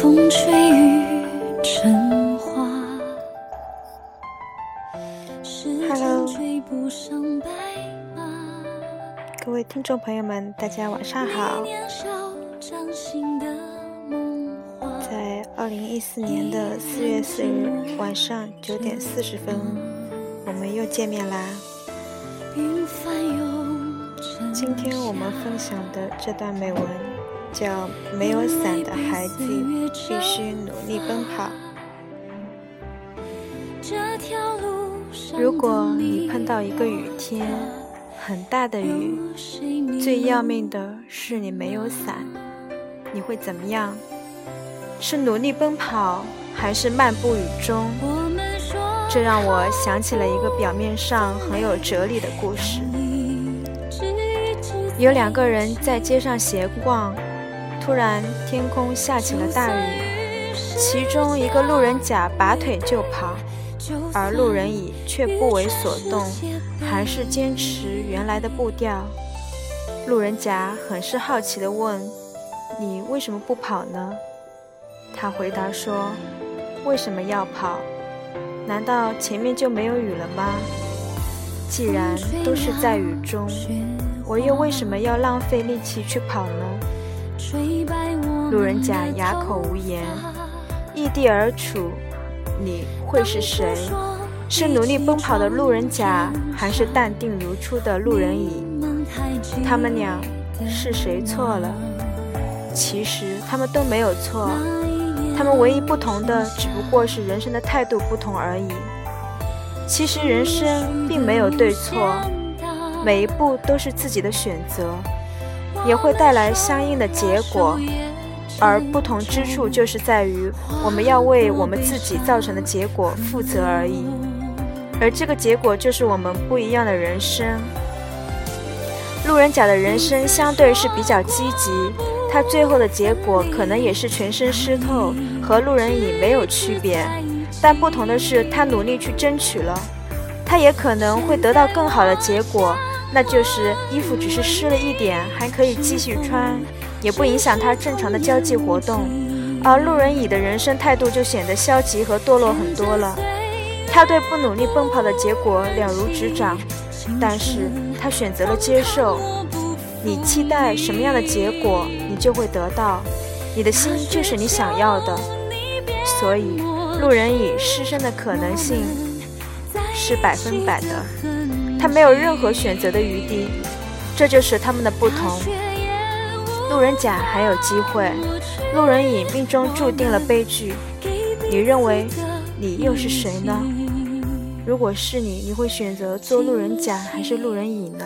风吹雨成花。Hello，各位听众朋友们，大家晚上好。在二零一四年的四月四日晚上九点四十分，我们又见面啦。今天我们分享的这段美文叫《没有伞的孩子必须努力奔跑》。如果你碰到一个雨天，很大的雨，最要命的是你没有伞，你会怎么样？是努力奔跑，还是漫步雨中？这让我想起了一个表面上很有哲理的故事。有两个人在街上闲逛，突然天空下起了大雨，其中一个路人甲拔腿就跑。而路人乙却不为所动，还是坚持原来的步调。路人甲很是好奇地问：“你为什么不跑呢？”他回答说：“为什么要跑？难道前面就没有雨了吗？既然都是在雨中，我又为什么要浪费力气去跑呢？”路人甲哑口无言，异地而处。你会是谁？是努力奔跑的路人甲，还是淡定如初的路人乙？他们俩是谁错了？其实他们都没有错，他们唯一不同的只不过是人生的态度不同而已。其实人生并没有对错，每一步都是自己的选择，也会带来相应的结果。而不同之处就是在于，我们要为我们自己造成的结果负责而已。而这个结果就是我们不一样的人生。路人甲的人生相对是比较积极，他最后的结果可能也是全身湿透，和路人乙没有区别。但不同的是，他努力去争取了，他也可能会得到更好的结果，那就是衣服只是湿了一点，还可以继续穿。也不影响他正常的交际活动，而路人乙的人生态度就显得消极和堕落很多了。他对不努力奔跑的结果了如指掌，但是他选择了接受。你期待什么样的结果，你就会得到。你的心就是你想要的，所以路人乙失身的可能性是百分百的，他没有任何选择的余地。这就是他们的不同。路人甲还有机会，路人乙命中注定了悲剧。你认为你又是谁呢？如果是你，你会选择做路人甲还是路人乙呢？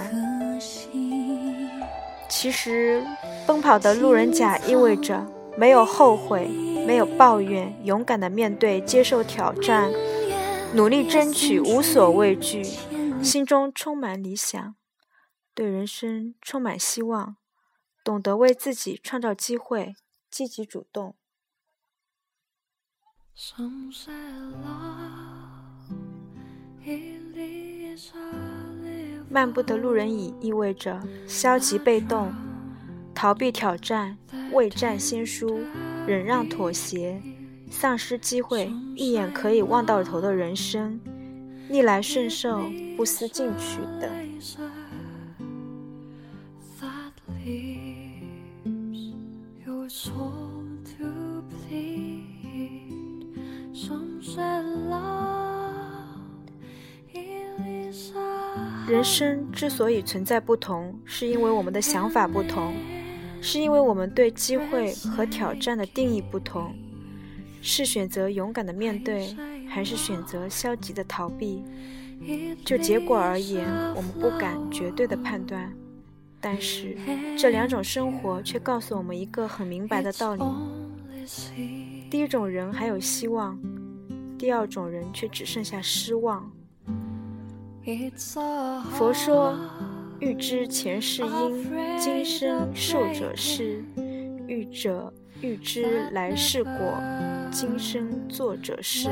其实，奔跑的路人甲意味着没有后悔，没有抱怨，勇敢的面对、接受挑战，努力争取，无所畏惧，心中充满理想，对人生充满希望。懂得为自己创造机会，积极主动。漫步的路人乙意味着消极被动、逃避挑战、未战先输、忍让妥协、丧失机会、一眼可以望到头的人生，逆来顺受、不思进取等。人生之所以存在不同，是因为我们的想法不同，是因为我们对机会和挑战的定义不同，是选择勇敢的面对，还是选择消极的逃避？就结果而言，我们不敢绝对的判断。但是，这两种生活却告诉我们一个很明白的道理：第一种人还有希望，第二种人却只剩下失望。佛说：“欲知前世因，今生受者是；欲者欲知来世果，今生作者是。”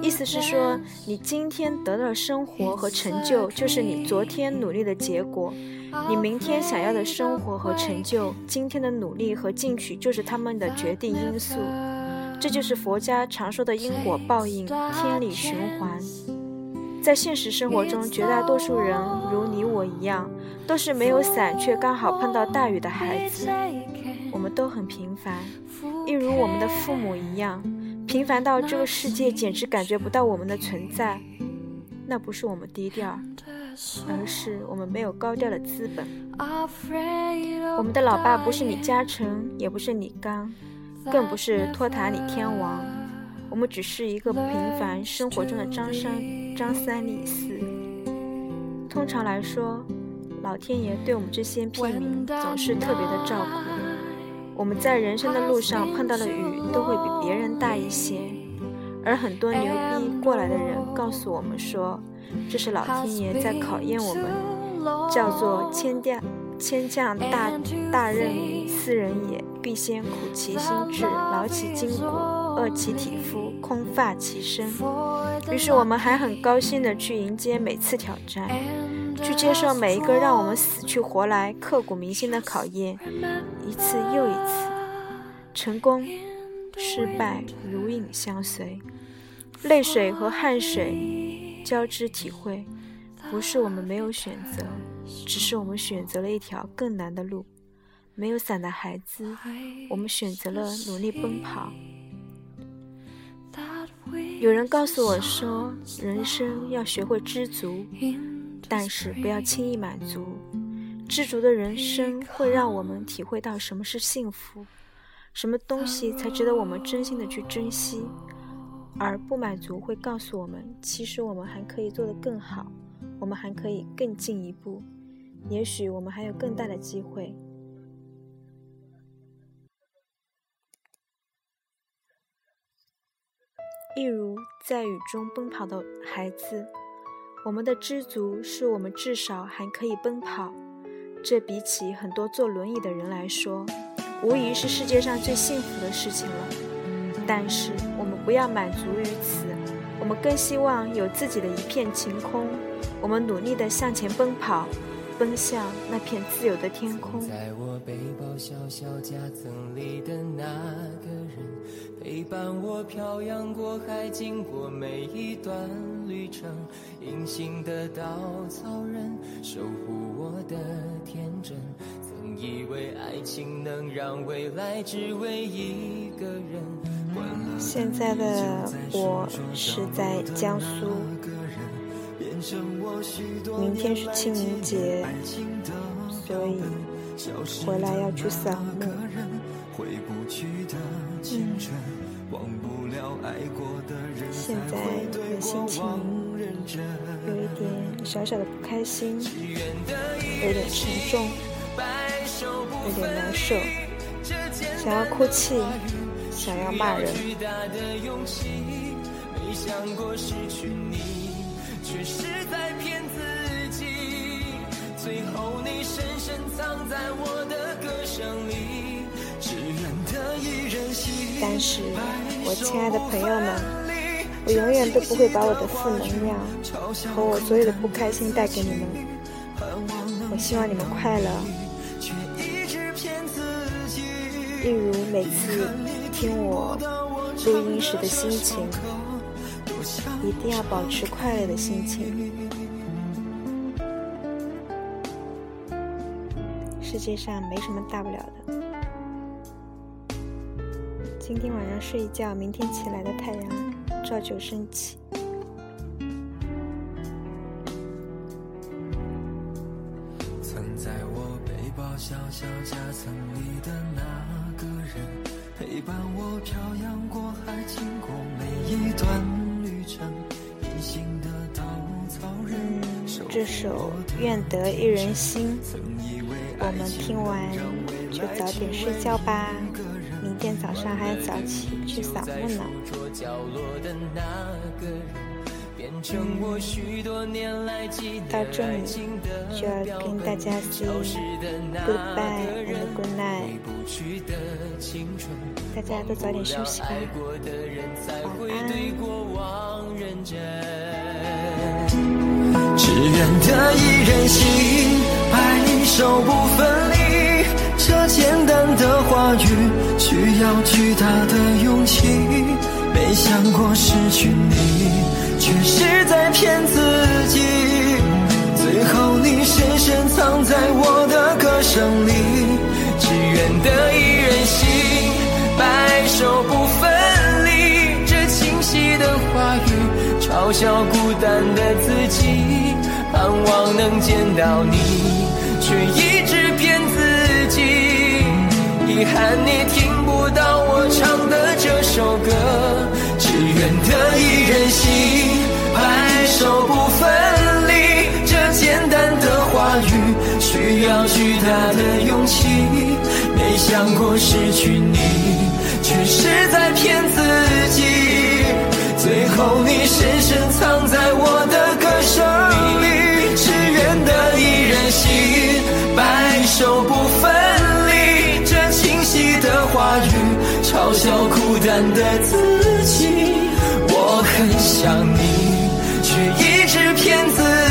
意思是说，你今天得到的生活和成就，就是你昨天努力的结果。你明天想要的生活和成就，今天的努力和进取就是他们的决定因素。这就是佛家常说的因果报应、天理循环。在现实生活中，绝大多数人如你我一样，都是没有伞却刚好碰到大雨的孩子。都很平凡，一如我们的父母一样，平凡到这个世界简直感觉不到我们的存在。那不是我们低调，而是我们没有高调的资本。我们的老爸不是李嘉诚，也不是李刚，更不是托塔李天王。我们只是一个平凡生活中的张三、张三李四。通常来说，老天爷对我们这些屁民总是特别的照顾。我们在人生的路上碰到的雨都会比别人大一些，而很多牛逼过来的人告诉我们说，这是老天爷在考验我们，叫做千降千降大大任于斯人也，必先苦其心志，劳其筋骨。饿其体肤，空乏其身。于是我们还很高兴地去迎接每次挑战，去接受每一个让我们死去活来、刻骨铭心的考验，一次又一次。成功、失败如影相随，泪水和汗水交织体会。不是我们没有选择，只是我们选择了一条更难的路。没有伞的孩子，我们选择了努力奔跑。有人告诉我说，人生要学会知足，但是不要轻易满足。知足的人生会让我们体会到什么是幸福，什么东西才值得我们真心的去珍惜。而不满足会告诉我们，其实我们还可以做得更好，我们还可以更进一步，也许我们还有更大的机会。一如在雨中奔跑的孩子，我们的知足是我们至少还可以奔跑。这比起很多坐轮椅的人来说，无疑是世界上最幸福的事情了。但是我们不要满足于此，我们更希望有自己的一片晴空。我们努力地向前奔跑，奔向那片自由的天空。在我背包小小夹层里的那个人。陪伴我漂洋过海，经过每一段旅程。隐形的稻草人，守护我的天真。曾以为爱情能让未来只为一个人。现在的我是在江苏，明天是清明节，所以回来要去扫墓。现在的心情有一点小小的不开心，有点沉重，有点难受，想要哭泣，想要骂人。最后你深深藏在我的歌声里。但是，我亲爱的朋友们，我永远都不会把我的负能量和我所有的不开心带给你们。我希望你们快乐，例如每次听我录音时的心情，一定要保持快乐的心情。世界上没什么大不了的。今天晚上睡一觉，明天起来的太阳照旧升起。曾在我背包小小夹层这首《愿得一人心》，我们听完就早点睡觉吧。明天早上还要早起去扫墓呢。到这里就要跟大家 say goodbye and good night，大家都早点休息吧，晚安。人心白首不分离这简单的话语需要巨大的勇气没想过失去你。却是在骗自己最后你深深藏在我的歌声里只愿得一人心白首不分离这清晰的话语嘲笑孤单的自己。盼望能见到你，却一直骗自己。遗憾你听不到我唱的这首歌，只愿得一人心，白首不分离。这简单的话语，需要巨大的勇气。没想过失去你，却是在骗自己。最后你深叫孤单的自己。我很想你，却一直骗自己。